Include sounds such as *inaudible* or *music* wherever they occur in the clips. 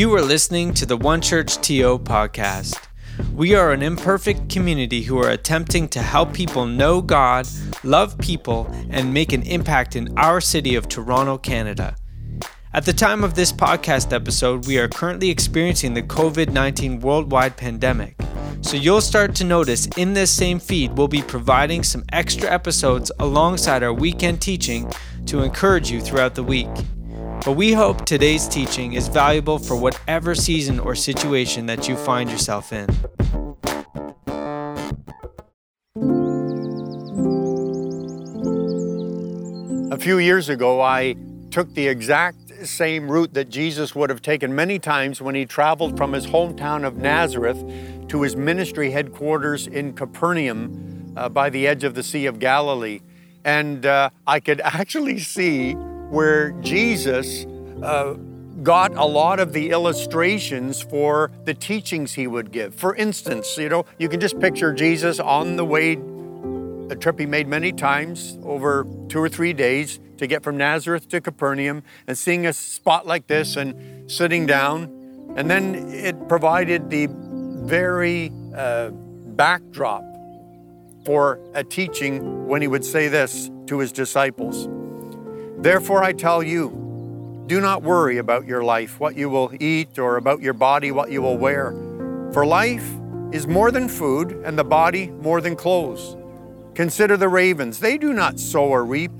You are listening to the One Church TO podcast. We are an imperfect community who are attempting to help people know God, love people, and make an impact in our city of Toronto, Canada. At the time of this podcast episode, we are currently experiencing the COVID 19 worldwide pandemic. So you'll start to notice in this same feed, we'll be providing some extra episodes alongside our weekend teaching to encourage you throughout the week. But we hope today's teaching is valuable for whatever season or situation that you find yourself in. A few years ago, I took the exact same route that Jesus would have taken many times when he traveled from his hometown of Nazareth to his ministry headquarters in Capernaum uh, by the edge of the Sea of Galilee. And uh, I could *laughs* actually see where Jesus uh, got a lot of the illustrations for the teachings he would give. For instance, you know, you can just picture Jesus on the way, a trip he made many times over two or three days to get from Nazareth to Capernaum and seeing a spot like this and sitting down. And then it provided the very uh, backdrop for a teaching when he would say this to his disciples. Therefore, I tell you, do not worry about your life, what you will eat, or about your body, what you will wear. For life is more than food, and the body more than clothes. Consider the ravens. They do not sow or reap.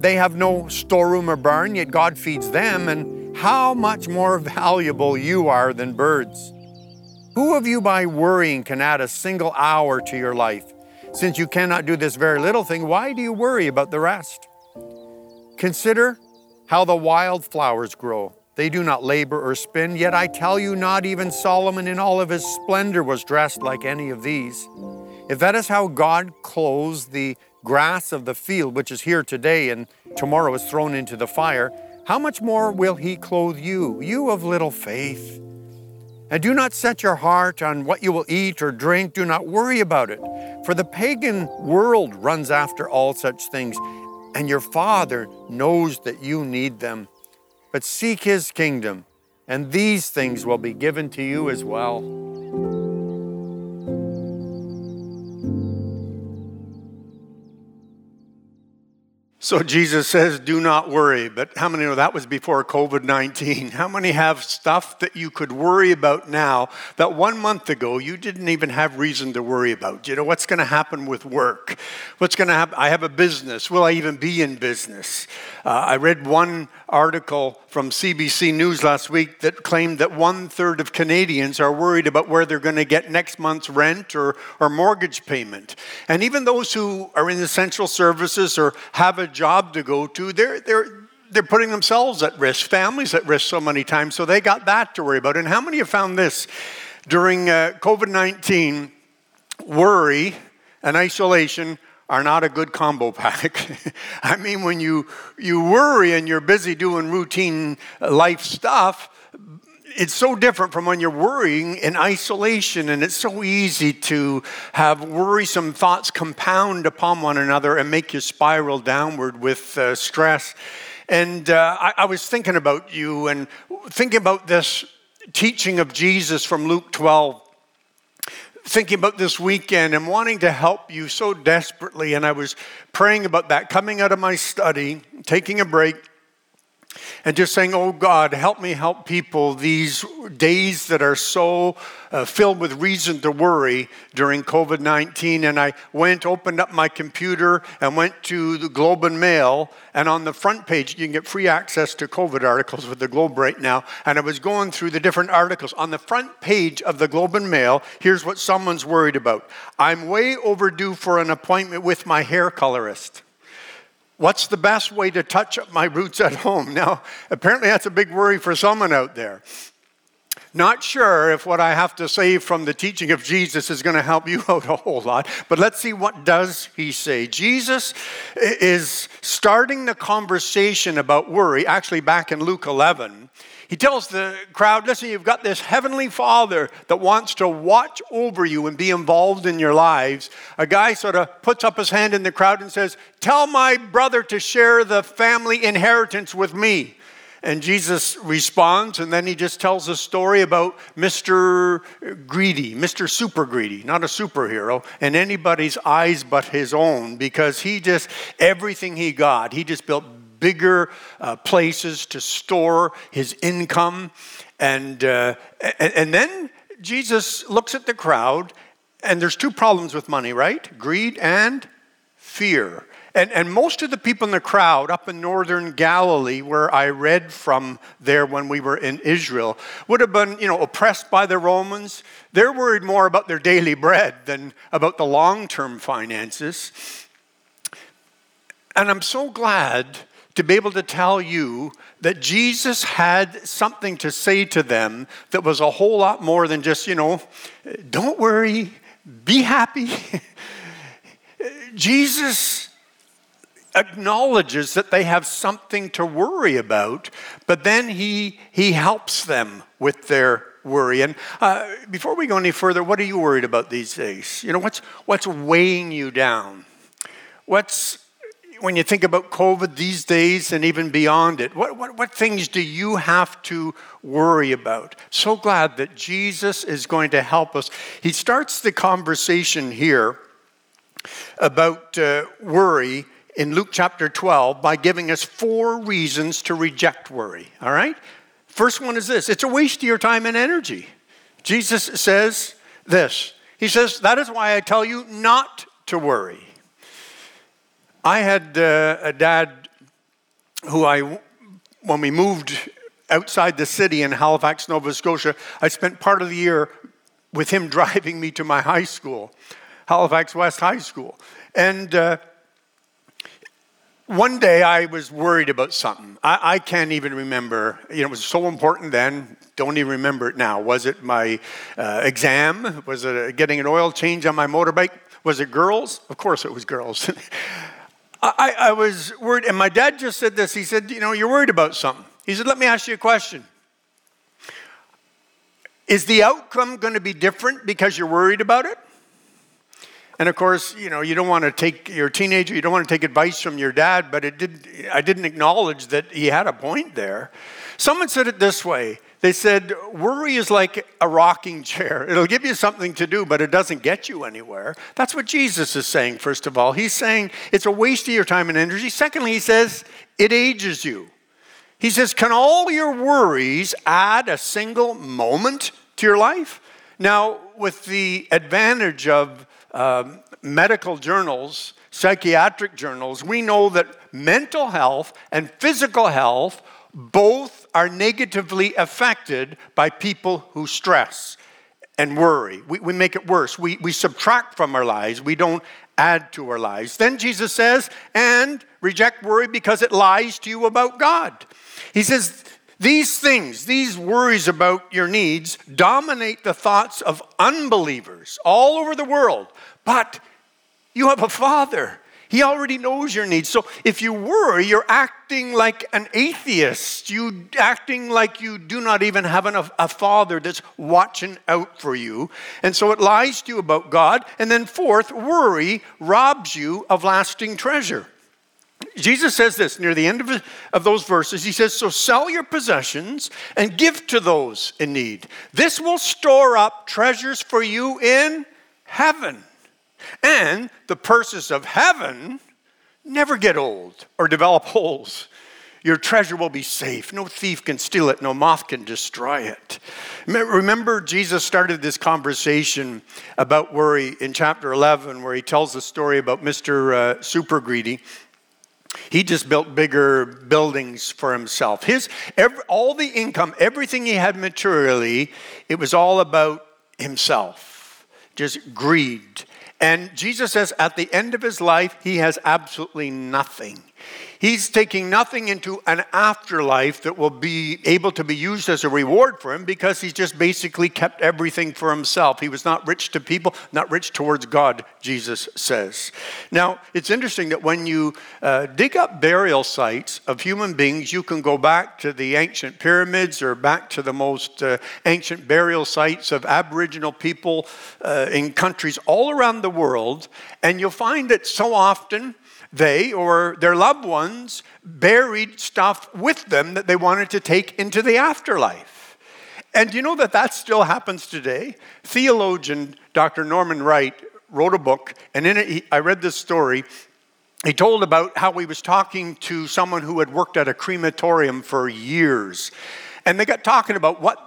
They have no storeroom or barn, yet God feeds them, and how much more valuable you are than birds. Who of you by worrying can add a single hour to your life? Since you cannot do this very little thing, why do you worry about the rest? Consider how the wild flowers grow. They do not labor or spin, yet I tell you, not even Solomon in all of his splendor was dressed like any of these. If that is how God clothes the grass of the field, which is here today and tomorrow is thrown into the fire, how much more will He clothe you, you of little faith? And do not set your heart on what you will eat or drink, do not worry about it, for the pagan world runs after all such things and your Father knows that you need them. But seek His kingdom, and these things will be given to you as well. So Jesus says, Do not worry. But how many know that was before COVID 19? *laughs* How many have stuff that you could worry about now that one month ago you didn't even have reason to worry about? You know, what's going to happen with work? What's going to happen? I have a business. Will I even be in business? Uh, I read one article from CBC News last week that claimed that one third of Canadians are worried about where they're going to get next month's rent or, or mortgage payment. And even those who are in essential services or have a job to go to, they're, they're, they're putting themselves at risk, families at risk so many times, so they got that to worry about. And how many have found this during uh, COVID 19? Worry and isolation are not a good combo *laughs* pack. I mean, when you, you worry and you're busy doing routine life stuff, it's so different from when you're worrying in isolation, and it's so easy to have worrisome thoughts compound upon one another and make you spiral downward with uh, stress. And uh, I, I was thinking about you and thinking about this teaching of Jesus from Luke 12 thinking about this weekend and wanting to help you so desperately. And I was praying about that, coming out of my study, taking a break, and just saying, Oh God, help me help people these days that are so uh, filled with reason to worry during COVID 19. And I went, opened up my computer, and went to the Globe and Mail. And on the front page, you can get free access to COVID articles with the Globe right now. And I was going through the different articles. On the front page of the Globe and Mail, here's what someone's worried about I'm way overdue for an appointment with my hair colorist. What's the best way to touch up my roots at home? Now, apparently, that's a big worry for someone out there. Not sure if what I have to say from the teaching of Jesus is going to help you *laughs* out a whole lot, but let's see what does he say. Jesus is starting the conversation about worry actually back in Luke 11 he tells the crowd, listen, you've got this heavenly father that wants to watch over you and be involved in your lives. A guy sort of puts up his hand in the crowd and says, Tell my brother to share the family inheritance with me. And Jesus responds, and then he just tells a story about Mr. Greedy, Mr. Super Greedy, not a superhero, and anybody's eyes but his own, because he just, everything he got, he just built bigger uh, places to store his income. And, uh, and, then Jesus looks at the crowd, and there's two problems with money, right? Greed and fear. And, and most of the people in the crowd up in northern Galilee, where I read from there when we were in Israel, would have been, you know, oppressed by the Romans. They're worried more about their daily bread than about the long-term finances. And I'm so glad to be able to tell you that Jesus had something to say to them that was a whole lot more than just, you know, don't worry, be happy. *laughs* Jesus acknowledges that they have something to worry about, but then he, he helps them with their worry. And uh, before we go any further, what are you worried about these days? You know, what's, what's weighing you down? What's when you think about COVID these days and even beyond it, what, what, what things do you have to worry about? So glad that Jesus is going to help us. He starts the conversation here about uh, worry in Luke chapter 12 by giving us four reasons to reject worry. All right? First one is this it's a waste of your time and energy. Jesus says this He says, That is why I tell you not to worry. I had uh, a dad who I, when we moved outside the city in Halifax, Nova Scotia, I spent part of the year with him *laughs* driving me to my high school, Halifax West High School. And uh, one day I was worried about something. I, I, can't even remember. You know, it was so important then. Don't even remember it now. Was it my uh, exam? Was it getting an oil change on my motorbike? Was it girls? Of course it was girls. *laughs* I, I was worried, and my dad just said this. He said, You know, you're worried about something. He said, Let me ask you a question. Is the outcome going to be different because you're worried about it? And of course, you know, you don't want to take your teenager, you don't want to take advice from your dad, but it did I didn't acknowledge that he had a point there. Someone said it this way. They said, worry is like a rocking chair. *laughs* It'll give you something to do, but it doesn't get you anywhere. That's what Jesus is saying, first of all. He's saying it's a waste of your time and energy. Secondly, he says it ages you. He says, Can all your worries add a single moment to your life? Now, with the advantage of um, medical journals, psychiatric journals, we know that mental health and physical health both are negatively affected by people who stress and worry. We, we make it worse. We, we subtract from our lives, we don't add to our lives. Then Jesus says, and reject worry because it lies to you about God. He says, these things, these worries about your needs, dominate the thoughts of unbelievers all over the world. But you have a father he already knows your needs. So if you worry, you're acting like an atheist. You acting like you do not even have a father that's watching out for you. And so it lies to you about God. And then fourth, worry robs you of lasting treasure. Jesus says this near the end of, of those verses. He says, So sell your possessions and give to those in need. This will store up treasures for you in heaven. And the purses of heaven never get old or develop *laughs* holes. Your treasure will be safe. No thief can steal it, no moth can destroy it. Remember, Jesus started this conversation about worry in chapter 11, where he tells the story about Mr. Uh, Super Greedy. He just built bigger buildings for himself. His, every, all the income, everything he had materially, it was all about himself. Just greed and Jesus says at the end of his life, he has absolutely nothing. He's taking nothing into an afterlife that will be able to be used as a reward for him because he's just basically kept everything for himself. He was not rich to people, not rich towards God, Jesus says. Now, it's interesting that when you uh, dig up burial sites of human beings, you can go back to the ancient pyramids or back to the most uh, ancient burial sites of Aboriginal people uh, in countries all around the world, and you'll find that so often they or their loved ones buried stuff with them that they wanted to take into the afterlife. And you know that that still happens today? Theologian Dr. Norman Wright wrote a book, and in it, he, I read this story. He told about how he was talking to someone who had worked at a crematorium for years. And they got talking about what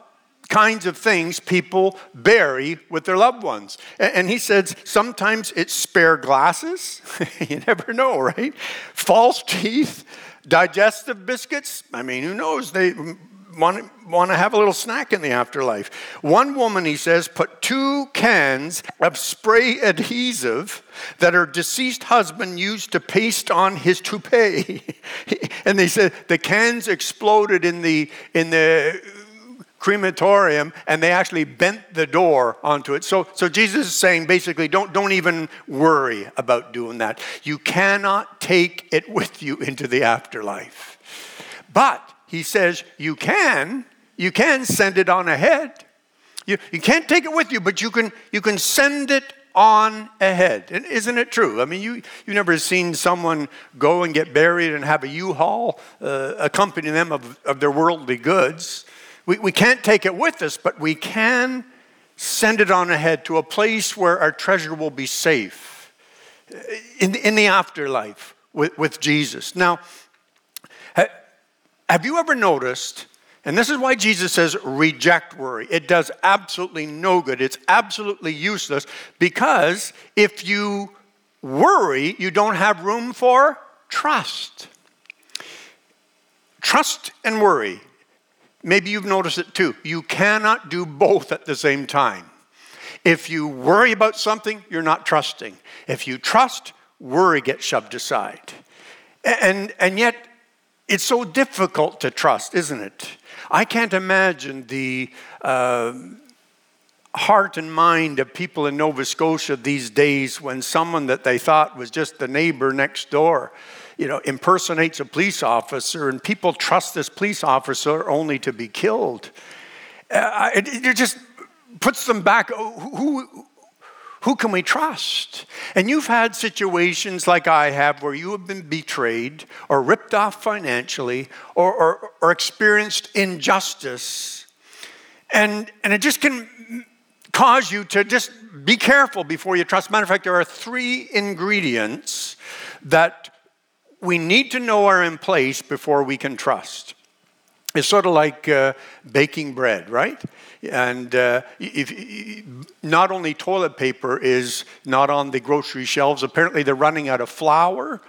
kinds of things people bury with their loved ones. And he says sometimes it's spare glasses. *laughs* you never know, right? False teeth, digestive biscuits. I mean, who knows? They want, want to have a little snack in the afterlife. One woman, he says, put two cans of spray adhesive that her deceased husband used to paste on his toupee. *laughs* and they said the cans exploded in the, in the crematorium and they actually bent the door onto it. So, so Jesus is saying basically, don't, don't even worry about doing that. You cannot take it with you into the afterlife. But he says you can, you can send it on ahead. You, you can't take it with you, but you can, you can send it on ahead. And isn't it true? I mean, you, you've never seen someone go and get buried and have a U-Haul uh, accompany them of, of their worldly goods. We, we can't take it with us, but we can send it on ahead to a place where our treasure will be safe uh, in, in the afterlife with, with Jesus. Now, have you ever noticed, and this is why Jesus says reject worry? It does absolutely no good, it's absolutely useless because if you worry, you don't have room for trust. Trust and worry Maybe you've noticed it too. You cannot do both at the same time. If you worry about something, you're not trusting. If you trust, worry gets shoved aside. And, and yet, it's so difficult to trust, isn't it? I can't imagine the uh, heart and mind of people in Nova Scotia these days when someone that they thought was just the neighbor next door you know, impersonates a police officer, and people trust this police officer only to be killed. Uh, it, it, just puts them back. Who, who can we trust? And you've had situations like I have where you have been betrayed or ripped off financially or, or, or experienced injustice. And, and it just can cause you to just be careful before you trust. Matter of fact, there are three ingredients that we need to know are in place before we can trust. It's sort of like uh, baking bread, right? And uh, if, not only toilet paper is not on the grocery shelves, apparently they're running out of flour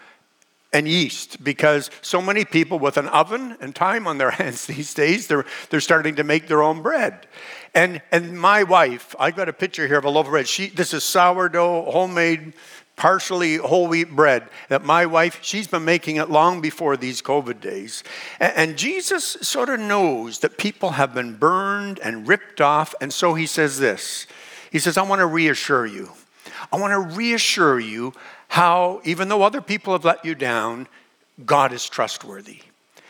and yeast because so many people with an oven and time on their *laughs* hands these days, they're, they're starting to make their own bread. And, and my wife, I've got a picture here of a loaf of bread. She, this is sourdough, homemade partially whole wheat bread that my wife, she's been making it long before these COVID days. And Jesus sort of knows that people have been burned and ripped off. And so he says this He says, I want to reassure you. I want to reassure you how, even though other people have let you down, God is trustworthy.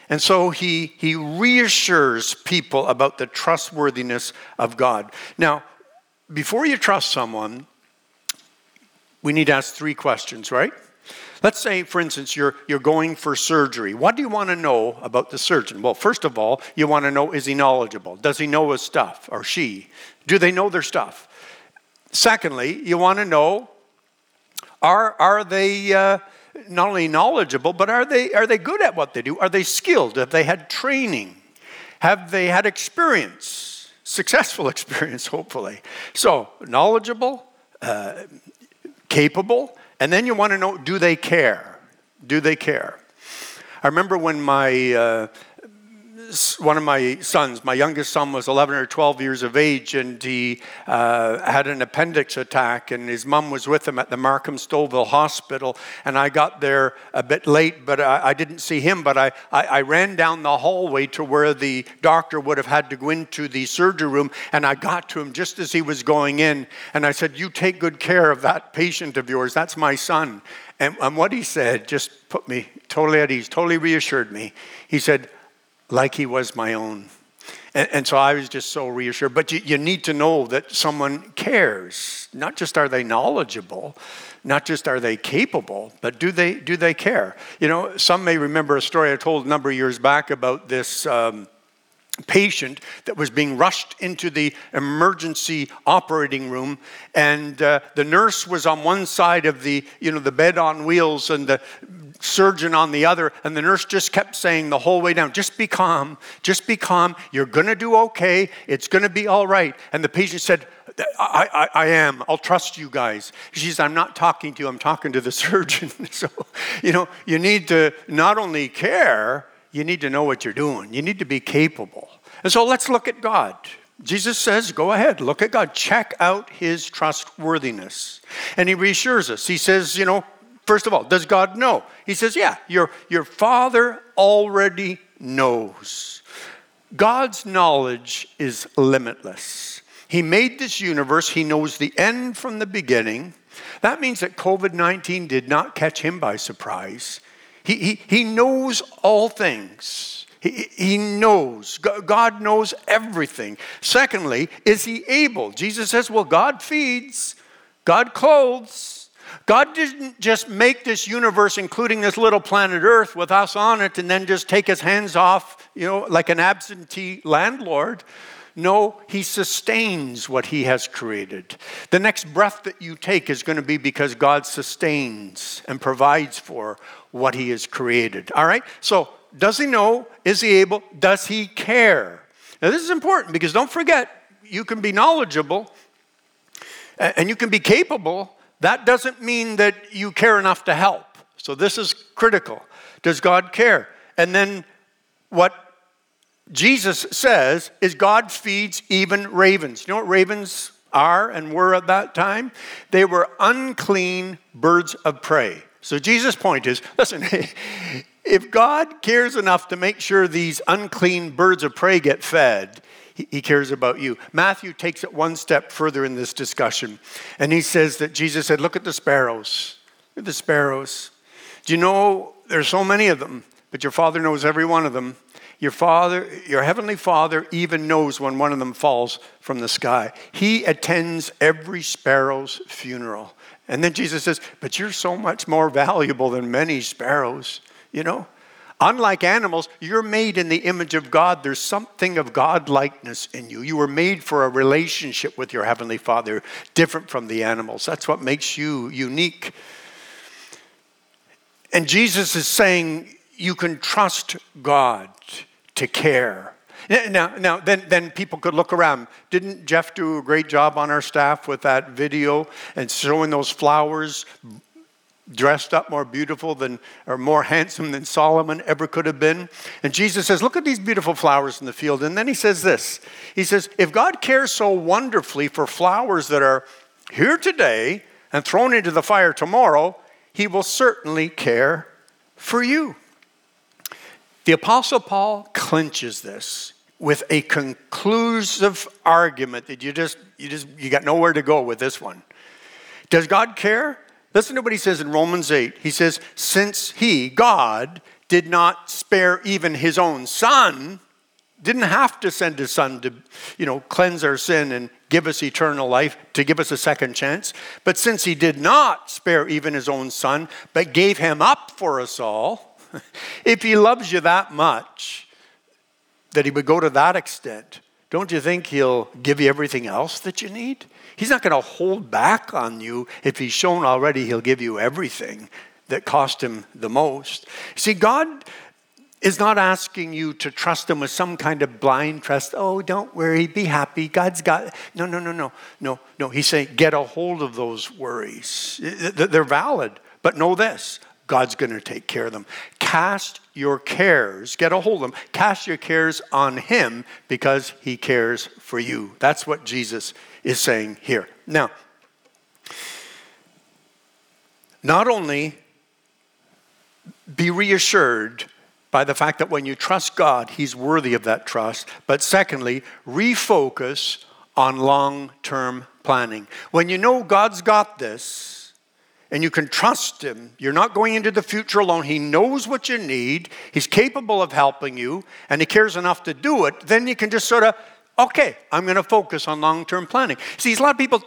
And so he, he reassures people about the trustworthiness of God. Now, before you trust someone, we need to ask three questions, right? Let's say, for instance, you're, you're going for surgery. What do you want to know about the surgeon? Well, first of all, you want to know is he knowledgeable? Does he know his stuff or she? Do they know their stuff? Secondly, you want to know are, are they uh, not only knowledgeable, but are they, are they good at what they do? Are they skilled? Have they had training? Have they had experience? Successful *laughs* experience, hopefully. So, knowledgeable, uh, capable, and then you want to know do they care? Do they care? I remember when my uh, one of my sons, my youngest son, was 11 or 12 years of age, and he uh, had an appendix attack, and his mom was with him at the Markham Stouffville Hospital. And I got there a bit late, but I, I didn't see him. But I, I, I, ran down the hallway to where the doctor would have had to go into the surgery room, and I got to him just as he was going in. And I said, You take good care of that patient of yours. That's my son. And, and what he said just put me totally at ease, totally reassured me. He said, like he was my own. And, and, so I was just so reassured. But you, you need to know that someone cares. Not just are they knowledgeable, not just are they capable, but do they, do they care? You know, some may remember a story I told a number of years back about this. Um, patient that was being rushed into the emergency operating room and uh, the nurse was on one side of the you know the bed on wheels and the surgeon on the other, and the nurse just kept saying the whole way down, just be calm, just be calm, you're gonna do okay, it's gonna be all right. And the patient said, I, I, I am, I'll trust you guys. She says, I'm not talking to you, I'm talking to the *laughs* surgeon. *laughs* so, you know, you need to not only care, you need to know what you're doing, you need to be capable. And so let's look at God. Jesus says, Go ahead, look at God, check out his trustworthiness. And he reassures us. He says, You know, First of all, does God know? He says, Yeah, your, your Father already knows. God's knowledge is limitless. He made this universe, He knows the end from the beginning. That means that COVID 19 did not catch Him by surprise. He, he, knows all things. He, he knows. God knows everything. Secondly, is He able? Jesus says, Well, God feeds, God clothes. God didn't just make this universe, including this little planet Earth, with us on it, and then just take his hands off, you know, like an absentee landlord. No, he sustains what he has created. The next breath that you take is going to be because God sustains and provides for what he has created. All right? So, does he know? Is he able? Does he care? Now, this is important because don't forget, you can be knowledgeable and you can be capable, that doesn't mean that you care enough to help. So this is critical. Does God care? And then what Jesus says is God feeds even ravens. You know what ravens are and were at that time? They were unclean birds of prey. So Jesus' point is listen, *laughs* if God cares enough to make sure these unclean birds of prey get fed, he cares about you. Matthew takes it one step further in this discussion, and he says that Jesus said, Look at the sparrows. Look at the sparrows. Do you know there's so many of them, but your father knows every one of them. Your father, your heavenly father, even knows when one of them falls from the sky. He attends every sparrow's funeral. And then Jesus says, But you're so much more valuable than many sparrows, you know? Unlike animals, you're made in the image of God. There's something of God likeness in you. You were made for a relationship with your Heavenly Father, different from the animals. That's what makes you unique. And Jesus is saying you can trust God to care. Now, now then, then people could look around. Didn't Jeff do a great job on our staff with that video and showing those flowers dressed up more beautiful than or more handsome than Solomon ever could have been. And Jesus says, Look at these beautiful flowers in the field. And then he says this He says, If God cares so wonderfully for flowers that are here today and thrown into the fire tomorrow, he will certainly care for you. The Apostle Paul clinches this with a conclusive argument that you just you just you got nowhere to go with this one. Does God care? Listen to what he says in Romans 8. He says, Since he, God, did not spare even his own son, didn't have to send his son to, you know, cleanse our sin and give us eternal life, to give us a second chance. But since he did not spare even his own son, but gave him up for us all, *laughs* if he loves you that much, that he would go to that extent, don't you think he'll give you everything else that you need? He's not going to hold back on you if he's shown already he'll give you everything that cost him the most. See, God is not asking you to trust him with some kind of blind trust. Oh, don't worry, be happy. God's got. No, no, no, no, no, no. He's saying get a hold of those worries. They're valid, but know this God's going to take care of them. Cast your cares, get a hold of them, cast your cares on Him because He cares for you. That's what Jesus is saying here. Now, not only be reassured by the fact that when you trust God, He's worthy of that trust, but secondly, refocus on long term planning. When you know God's got this, and you can trust him. You're not going into the future alone. He knows what you need, he's capable of helping you, and he cares enough to do it. Then you can just sort of, okay, I'm going to focus on long term planning. See, a lot of people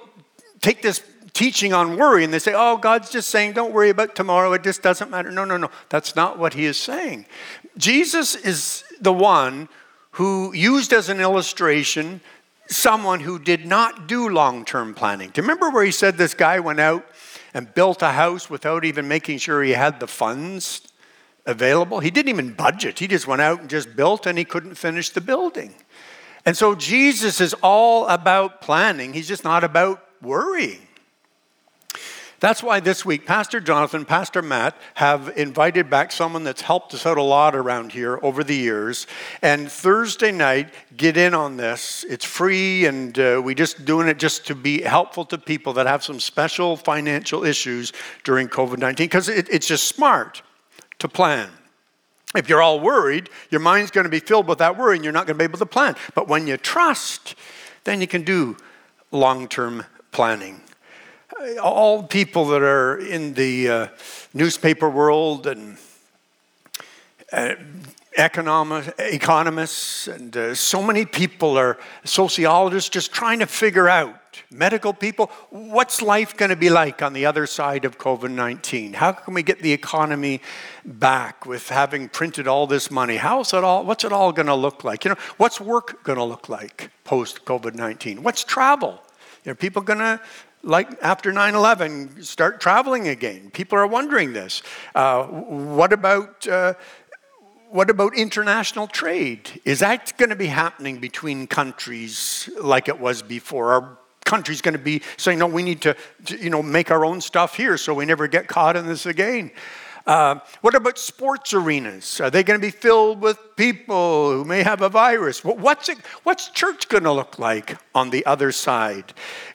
take this teaching on worry and they say, oh, God's just saying, don't worry about tomorrow, it just doesn't matter. No, no, no. That's not what he is saying. Jesus is the one who used as an illustration someone who did not do long term planning. Do you remember where he said this guy went out and built a house without even making sure he had the funds available? He didn't even budget, he just went out and just built and he couldn't finish the building. And so Jesus is all about planning, he's just not about worrying. That's why this week, Pastor Jonathan, Pastor Matt have invited back someone that's helped us out a lot around here over the years. And Thursday night, get in on this. It's free, and uh, we just doing it just to be helpful to people that have some special financial issues during COVID 19, because it, it's just smart to plan. If you're all worried, your mind's going to be filled with that worry and you're not going to be able to plan. But when you trust, then you can do long term planning all people that are in the uh, newspaper world and uh, economic, economists and uh, so many people are sociologists just trying to figure out medical people what's life going to be like on the other side of covid-19 how can we get the economy back with having printed all this money? How's it all what's it all going to look like? You know what's work going to look like post covid-19 what's travel? Are people going to like after 9 11, start traveling again. People are wondering this. Uh, what about. Uh, what about international trade? Is that going to be happening between countries like it was before? Are countries going to be saying, no, we need to, to, you know, make our own stuff here so we never get caught in this again? Uh, what about sports arenas? Are they going to be filled with people who may have a virus? What's, it, what's church going to look like on the other side?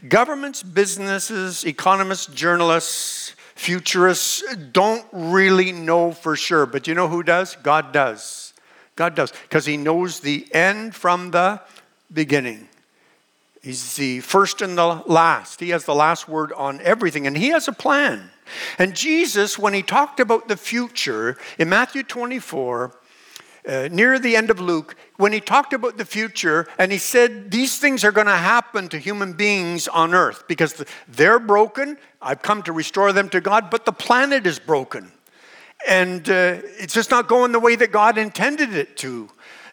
Governments, businesses, economists, journalists, futurists don't really know for sure. But you know who does? God does. God does. Because He knows the end from the beginning. He's the first and the last. He has the last word on everything, and He has a plan. And Jesus, when he talked about the future in Matthew 24, uh, near the end of Luke, when he talked about the future and he said, These things are going to happen to human beings on earth because they're broken. I've come to restore them to God, but the planet is broken. And uh, it's just not going the way that God intended it to.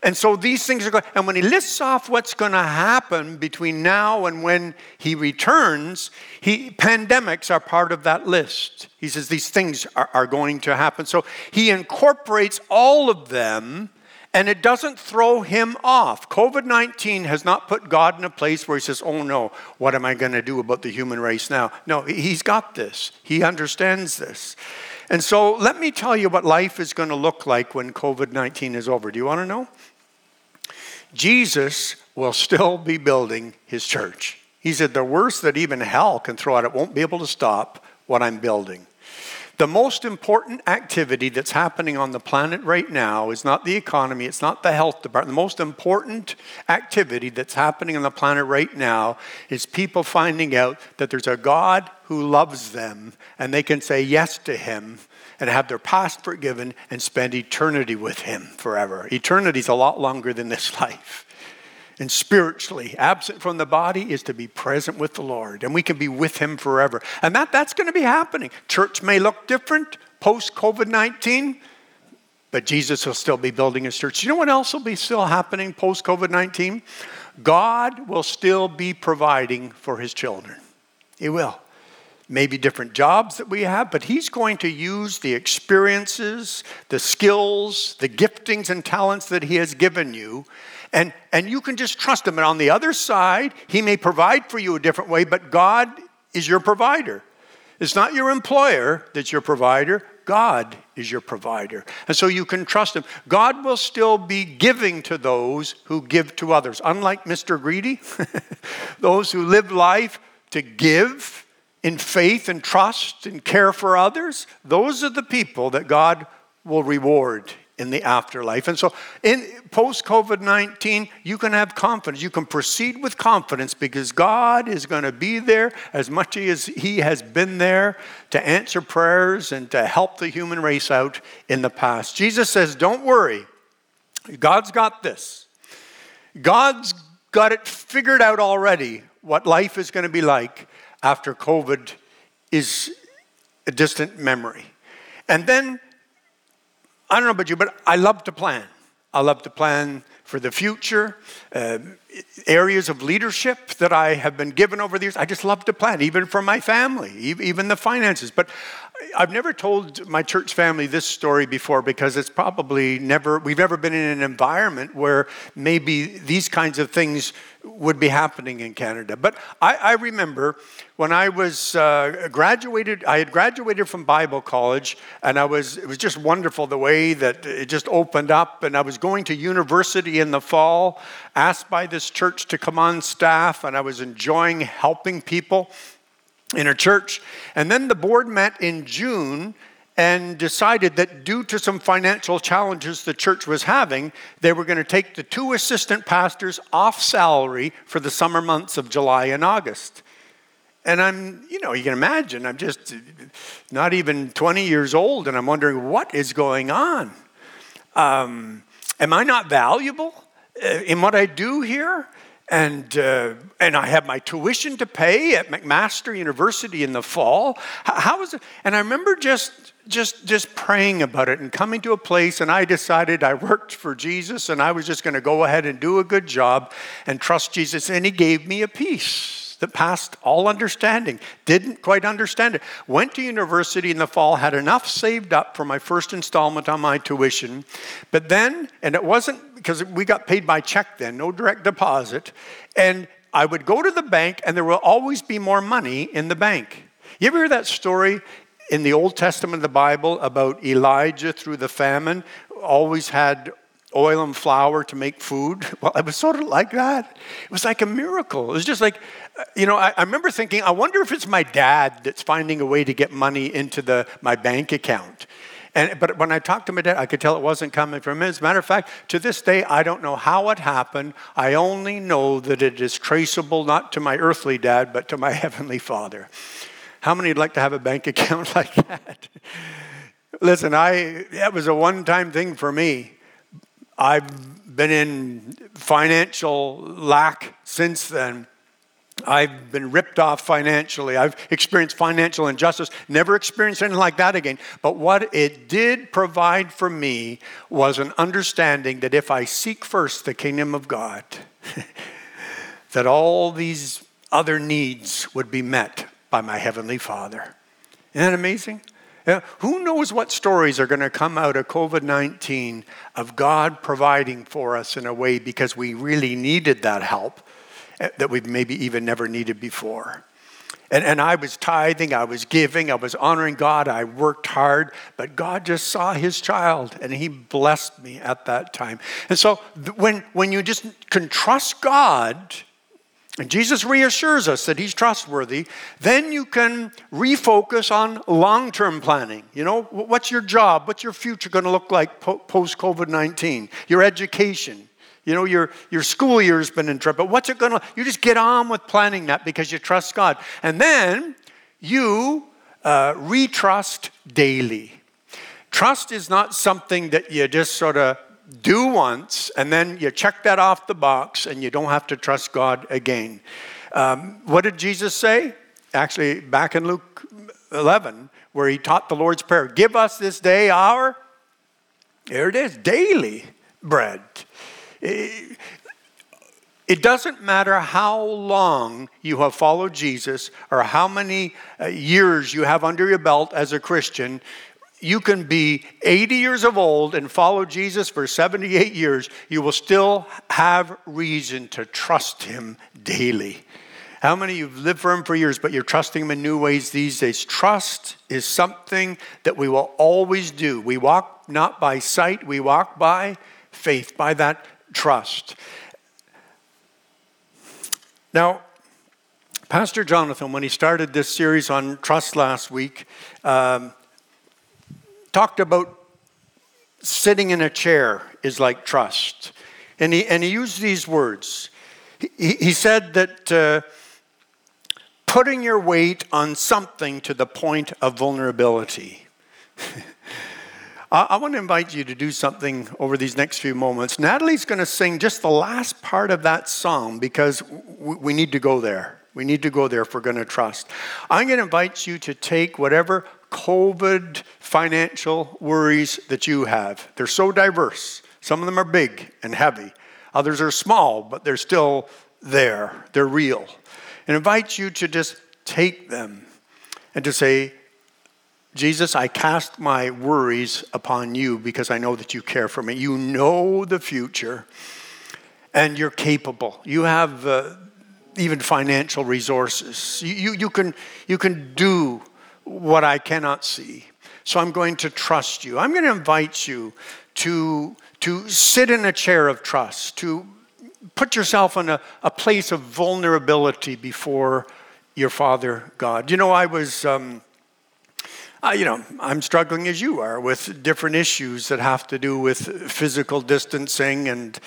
And so these things are going, and when he lists off what's going to happen between now and when he returns, he, pandemics are part of that list. He says these things are, are going to happen. So he incorporates all of them and it doesn't throw him off. COVID 19 has not put God in a place where he says, Oh no, what am I going to do about the human race now? No, he's got this, he understands this. And so let me tell you what life is going to look like when COVID 19 is over. Do you want to know? Jesus will still be building his church. He said, The worst that even hell can throw at it won't be able to stop what I'm building. The most important activity that's happening on the planet right now is not the economy, it's not the health department. The most important activity that's happening on the planet right now is people finding out that there's a God who loves them and they can say yes to Him and have their past forgiven and spend eternity with Him forever. Eternity is a lot longer than this *laughs* life. And spiritually, absent from the body is to be present with the Lord, and we can be with Him forever. And that, that's going to be happening. Church may look different post COVID 19, but Jesus will still be building His church. You know what else will be still happening post COVID 19? God will still be providing for His children. He will maybe different jobs that we have, but He's going to use the experiences, the skills, the giftings and talents that He has given you. And, and you can just trust Him. And on the other side, He may provide for you a different way, but God is your provider. It's not your employer that's your provider, God is your provider. And so you can trust Him. God will still be giving to those who give to others. Unlike Mr. Greedy, *laughs* those who live life to give in faith and trust and care for others, those are the people that God will reward in the afterlife. And so, in post COVID 19, you can have confidence. You can proceed with confidence because God is going to be there as much as He has been there to answer prayers and to help the human race out in the past. Jesus says, Don't worry, God's got this. God's got it figured out already what life is going to be like after COVID is a distant memory. And then I don't know about you, but I love to plan. I love to plan for the future, uh, areas of leadership that I have been given over the years. I just love to plan, even for my family, even the finances. But I've never told my church family this story before because it's probably never, we've never been in an environment where maybe these kinds of things would be happening in Canada. But I, I remember when I was uh, graduated, I had graduated from Bible college, and I was, it was just wonderful the way that it just opened up. And I was going to university in the fall, asked by this church to come on staff, and I was enjoying helping people in a church. And then the board met in June and decided that due to some financial challenges the church was having, they were going to take the two assistant pastors off salary for the summer months of July and August. And I'm, you know, you can imagine, I'm just not even 20 years old, and I'm wondering what is going on. Um, am I not valuable uh, in what I do here? And uh, and I have my tuition to pay at McMaster University in the fall. How is it? And I remember just just just praying about it and coming to a place, and I decided I worked for Jesus, and I was just going to go ahead and do a good job and trust Jesus, and He gave me a peace that passed all understanding. Didn't quite understand it. Went to university in the fall, had enough saved up for my first installment on my tuition, but then, and it wasn't because we got paid by check then, no direct deposit. And I would go to the bank, and there will always be more money in the bank. You ever hear that story in the Old Testament of the Bible about Elijah through the famine? Always had oil and flour to make food. *laughs* Well, it was sort of like that. It was like a miracle. It was just like, uh, you know, I, I, remember thinking, I wonder if it's my dad that's finding a way to get money into the, my bank account. And, but when I talked to my dad, I could tell it wasn't coming from him. As a matter of fact, to this day, I don't know how it happened. I only know that it is traceable not to my earthly dad, but to my *laughs* heavenly father. How many would like to have a bank *laughs* account like that? Listen, I that was a one-time thing for me. I've been in financial lack since then. I've been ripped off financially. I've experienced financial injustice. Never experienced anything like that again. But what it did provide for me was an understanding that if I seek first the kingdom of God, *laughs* that all these other needs would be met by my Heavenly Father. Isn't that amazing? Yeah, who knows what stories are going to come out of COVID 19 of God providing for us in a way because we really needed that help Eh, that we've maybe even never needed before. And, and I was tithing, I was giving, I was honoring God, I worked hard, but God just saw his child and he blessed me at that time. And so when, when you just can trust God, and Jesus reassures us that he's trustworthy, then you can refocus on long term planning. You know, what's your job? What's your future going to look like post COVID 19? Your education, you know, your, your school year's been in trouble. What's it going to, you just get on with planning that because you trust God. And then you uh, retrust daily. Trust is not something that you just sort of do once and then you check that off the box and you don't have to trust God again. Um, what did Jesus say? Actually, back in Luke 11, where he taught the Lord's Prayer Give us this day our, there it is, daily bread. It doesn't matter how long you have followed Jesus or how many uh, years you have under your belt as a Christian. You can be 80 years of old and follow Jesus for 78 years. You will still have reason to trust him daily. How many of you've lived for him for years, but you're trusting him in new ways these days? Trust is something that we will always do. We walk not by sight, we walk by faith, by that trust. Now, Pastor Jonathan, when he started this series on trust last week, um, talked about sitting in a chair is like trust. And he, and he used these words. He, he said that uh, putting your weight on something to the point of vulnerability. *laughs* I, I want to invite you to do something over these next few moments. Natalie's going to sing just the last part of that song because we, we need to go there. We need to go there if we're going to trust. I'm going to invite you to take whatever COVID financial worries that you have. They're so diverse. Some of them are big and heavy, others are small, but they're still there. They're real. And invite you to just take them and to say, Jesus, I cast my worries upon you because I know that you care for me. You know the future and you're capable. You have uh, even financial resources. You, you, you, can, you can do what I cannot see. So I'm going to trust you. I'm going to invite you to, to sit in a chair of trust, to put yourself in a, a place of vulnerability before your Father God. You know, I was. Um, uh, you know, I'm struggling as you are with different issues that have to do with physical distancing, and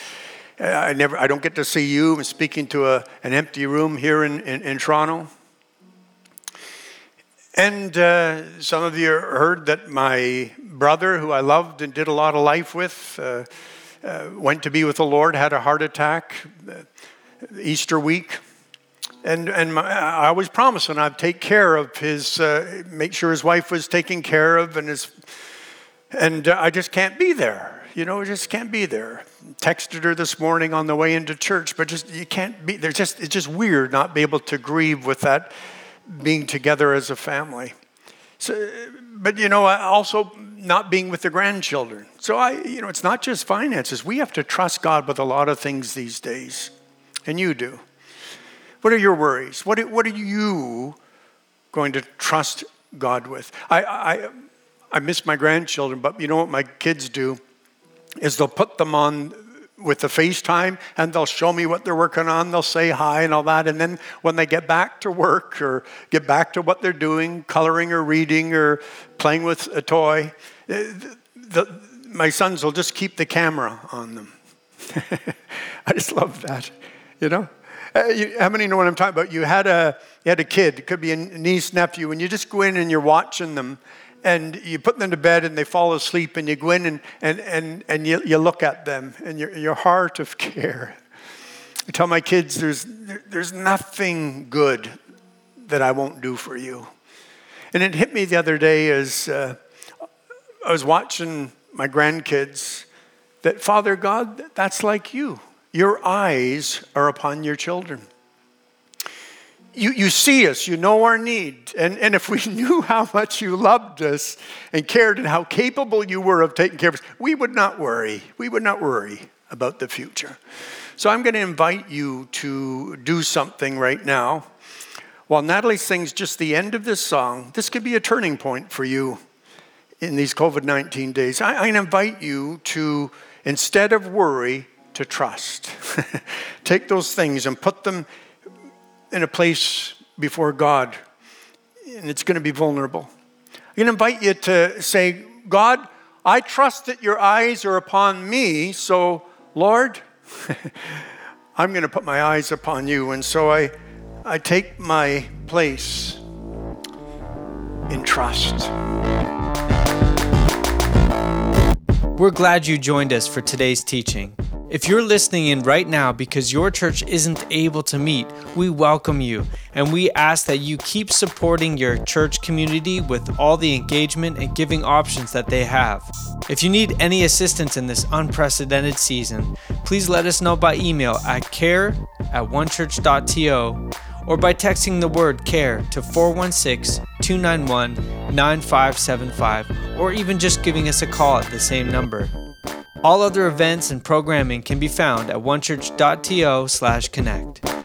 uh, I never, I don't get to see you. I'm speaking to a, an empty room here in, in, in Toronto. And uh, some of you heard that my brother, who I loved and did a lot of life with, uh, uh, went to be with the Lord, had a heart attack uh, Easter week. And, and my, I was promising I'd take care of his, uh, make sure his wife was taken care of, and his, and uh, I just can't be there. You know, I just can't be there. Texted her this morning on the way into church, but just you can't be. There's just it's just weird not be able to grieve with that being together as a family. So, but you know, also not being with the grandchildren. So I, you know, it's not just finances. We have to trust God with a lot of things these days, and you do. What are your worries? What, what are you going to trust God with? I, I, I miss my grandchildren, but you know what my kids do is they'll put them on with the FaceTime and they'll show me what they're working on. They'll say hi and all that. And then when they get back to work or get back to what they're doing, coloring or reading or playing with a toy, eh, the, my sons will just keep the camera on them. *laughs* I just love that, you know? Uh, you, how many know what I'm talking about? You had a you had a kid, it could be a niece, nephew, and you just go in and you're watching them, and you put them to bed and they fall asleep, and you go in and and and, and you, you look at them, and your your heart of care. I tell my kids, there's there's nothing good that I won't do for you, and it hit me the other day as uh, I was watching my grandkids that Father God, that's like you. Your eyes are upon your children. You, you see us, you know our need. And, and if we *laughs* knew how much you loved us and cared and how capable you were of taking care of us, we would not worry. We would not worry about the future. So I'm going to invite you to do something right now. While Natalie sings just the end of this song, this could be a turning point for you in these COVID 19 days. I, I invite you to, instead of worry, to trust. *laughs* Take those things and put them in a place before God, and it's going to be vulnerable. I'm going to invite you to say, God, I trust that your eyes are upon me, so Lord, *laughs* I'm going to put my eyes upon you. And so I, I take my place in trust. We're glad you joined us for today's teaching. If you're listening in right now because your church isn't able to meet, we welcome you and we ask that you keep supporting your church community with all the engagement and giving options that they have. If you need any assistance in this unprecedented season, please let us know by email at care at onechurch.to or by texting the word CARE to 416 291 9575 or even just giving us a call at the same number. All other events and programming can be found at onechurch.to/connect.